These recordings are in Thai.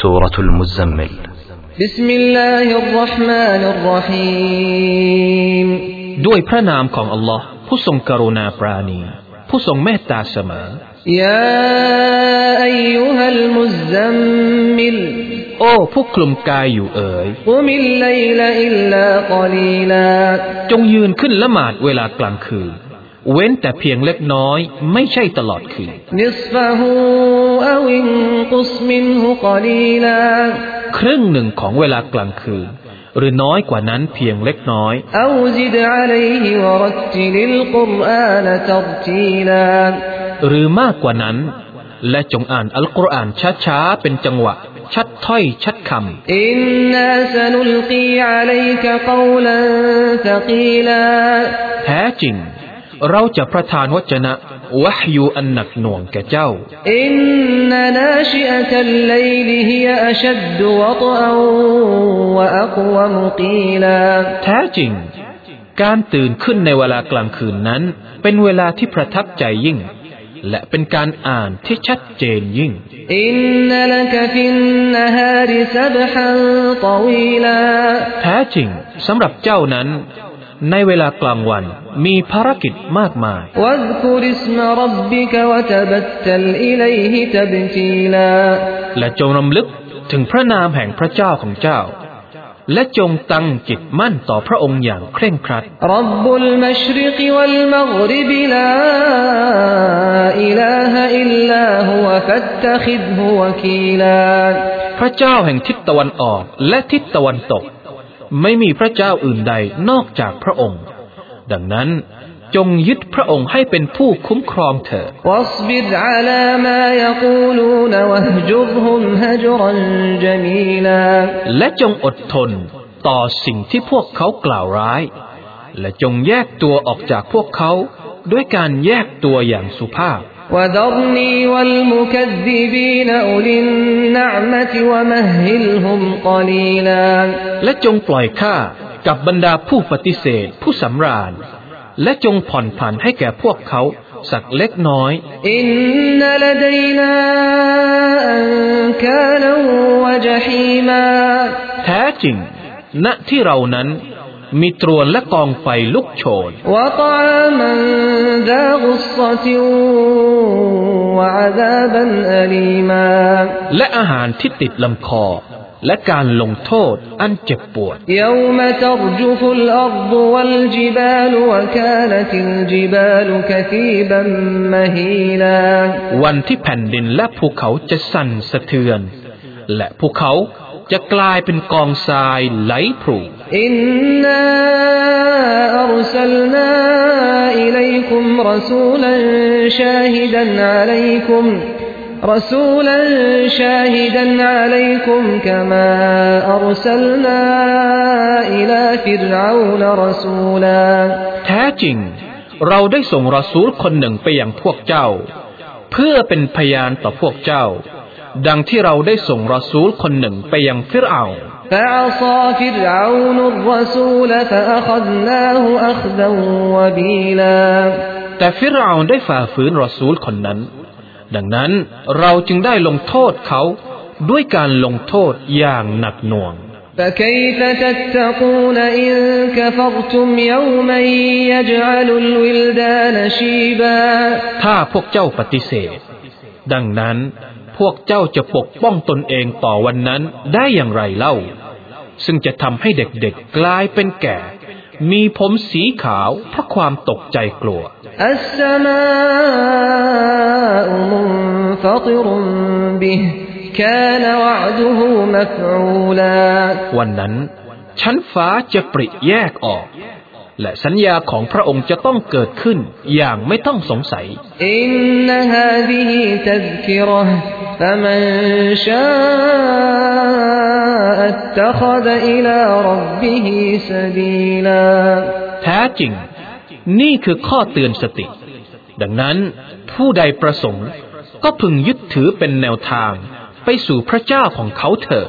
سورة المزمل بسم الله الرحمن الرحيم ด้วยพระนามของอัลลอฮ์ผู้ทรงกรุณาปราณี ผู้ทรงเมตตาเสมอ يا أيها المزمل โอ้ผู้คลุมกายอยู่เอ๋ย قم الليل إلا قليلا จงยืนขึ้นละหมาดเวลากลางคืน เว้นแต่เพียงเล็กน้อย ไม่ใช่ตลอดคืนครึ่งหนึ่งของเวลากลางคืน หรือน้อยกว่านั้นเพียงเล็กน้อย หรือมากกว่านั้น และจงอ่านอัลกุรอานช้าๆ เป็นจังหวะ ชัดถ้อยชัดคำอินนาสนุลกีอะลัยกะกาลันทกีลาแท้จริง เราจะประทานวจนะวะฮยูอันหนักหน่วงแก่เจ้าอินนนาชิอะตัลไลลิฮิยะอชัดวะตอันวะอักวมกีลาแท้จริง การตื่นขึ้นในเวลากลางคืนนั้น เป็นเวลาที่ประทับใจยิ่ง และเป็นการอ่านที่ชัดเจนยิ่งอินนลกฟินนฮาริซบฮันตวีลาแท้จริงสำหรับเจ้านั้น ในเวลากลางวันมีภารกิจมากมาย และจงรำลึกถึงพระนามแห่งพระเจ้าของเจ้า และจงตั้งจิตมั่นต่อพระองค์อย่างเคร่งครัดพระเจ้าแห่งทิศตะวันออกและทิศตะวันตก ไม่มีพระเจ้าอื่นใดนอกจากพระองค์ ดังนั้นจงยึดพระองค์ให้เป็นผู้คุ้มครองเถิดและจงอดทนต่อสิ่งที่พวกเขากล่าวร้าย และจงแยกตัวออกจากพวกเขาด้วยการแยกตัวอย่างสุภาพ وذرني والمكذبين أولي النعمة ومهلهم قليلا และจงปล่อยข้ากับบรรดาผู้ปฏิเสธ ผู้สำราญ และจงผ่อนผันให้แก่พวกเขาสักเล็กน้อย إن لدينا أنكالا وجحيما แท้จริง ณที่เรานั้นมีตรวนและกองไฟลุกโชน وطعاما ذا غصة وعذابا أليما และอาหารที่ติดลำคอ และการลงโทษอันเจ็บปวด يوم ترجف الأرض والجبال وكانت الجبال كثيبا مهيلا วันที่แผ่นดินและภูเขาจะสั่นสะเทือน และภูเขา จะกลายเป็นกองทรายไหลพรู إنا أرسلنا إليكم رسولا شاهدا عليكم رسولا شاهدا عليكم كما أرسلنا إلى فرعون رسولا แท้จริง เราได้ส่งรอซูลคนหนึ่งไปยังพวกเจ้า เพื่อเป็นพยานต่อพวกเจ้า ดังที่เราได้ส่งรอซูลคนหนึ่งไปยังฟิรเอา فعصى فرعون الرسول فأخذناه أخذا وبيلا แต่ฟิรเอาได้ฝ่าฝืนรอซูลคนนั้น ดังนั้นเราจึงได้ลงโทษเขาด้วยการลงโทษอย่างหนักหน่วง فكيف تتقون إن كفرتم يوما يجعل الولدان شيبا ถ้าพวกเจ้าปฏิเสธ ดังนั้น พวกเจ้าจะปกป้องตนเองต่อวันนั้นได้อย่างไรเล่า ซึ่งจะทำให้เด็กๆกลายเป็นแก่ มีผมสีขาวเพราะความตกใจกลัววันนั้น ชั้นฟ้าจะปริแยกออกและสัญญาของพระองค์จะต้องเกิดขึ้นอย่างไม่ต้องสงสัยอินนฮาดีตัซกิรห์ فمن شاء اتخذ إلى ربه سبيلا แท้จริง นี่คือข้อเตือนสติ ดังนั้นผู้ใดประสงค์ ก็พึงยึดถือเป็นแนวทาง ไปสู่พระเจ้าของเขาเถิด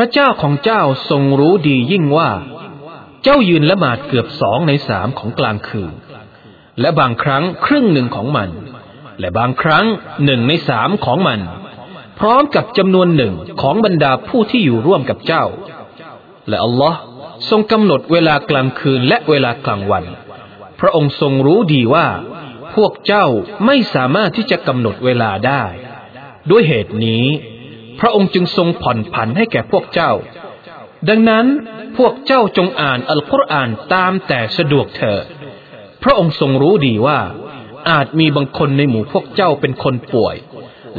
ระเจ้าของเจ้าทรงรู้ดียิ่งว่า เจ้ายืนละหมาดเกือบสองในสามของกลางคืน และบางครั้งครึ่งหนึ่งของมัน และบางครั้งหนึ่งในสามของมัน พร้อมกับจำนวนหนึ่งของบรรดาผู้ที่อยู่ร่วมกับเจ้า และอัลลอฮ์ทรงกำหนดเวลากลางคืนและเวลากลางวัน พระองค์ทรงรู้ดีว่า พวกเจ้าไม่สามารถที่จะกำหนดเวลาได้ ด้วยเหตุนี้ พระองค์จึงทรงผ่อนผันให้แก่พวกเจ้า ดังนั้นพวกเจ้าจงอ่านอัลกุรอานตามแต่สะดวกเถิดพระองค์ทรงรู้ดีว่า อาจมีบางคนในหมู่พวกเจ้าเป็นคนป่วย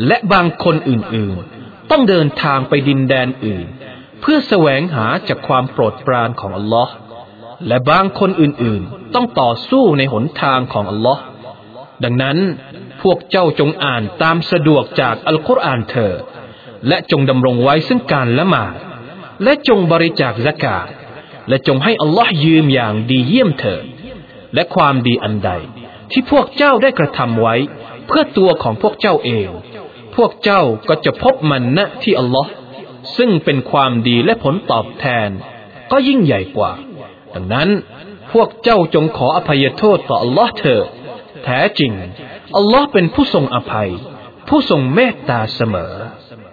และบางคนอื่นๆ ต้องเดินทางไปดินแดนอื่น เพื่อแสวงหาจากความโปรดปรานของอัลลอฮ์และบางคนอื่นๆ ต้องต่อสู้ในหนทางของอัลลอฮ์ดังนั้นพวกเจ้าจงอ่านตามสะดวกจากอัลกุรอานเถิด และจงดำรงไว้ซึ่งการละหมาดและจงบริจาคสกาดและจงให้อัลลอฮ์ยืมอย่างดีเยี่ยมเถิดและความดีอันใด ที่พวกเจ้าได้กระทำไว้ เพื่อตัวของพวกเจ้าเอง พวกเจ้าก็จะพบมันณที่อัลลอฮ์ซึ่งเป็นความดีและผลตอบแทน ก็ยิ่งใหญ่กว่า ดังนั้นพวกเจ้าจงขออภัยโทษต่ออัลลอฮ์เถิดแท้จริงอัลลอฮ์เป็นผู้ทรงอภัย ผู้ทรงเมตตาเสมอ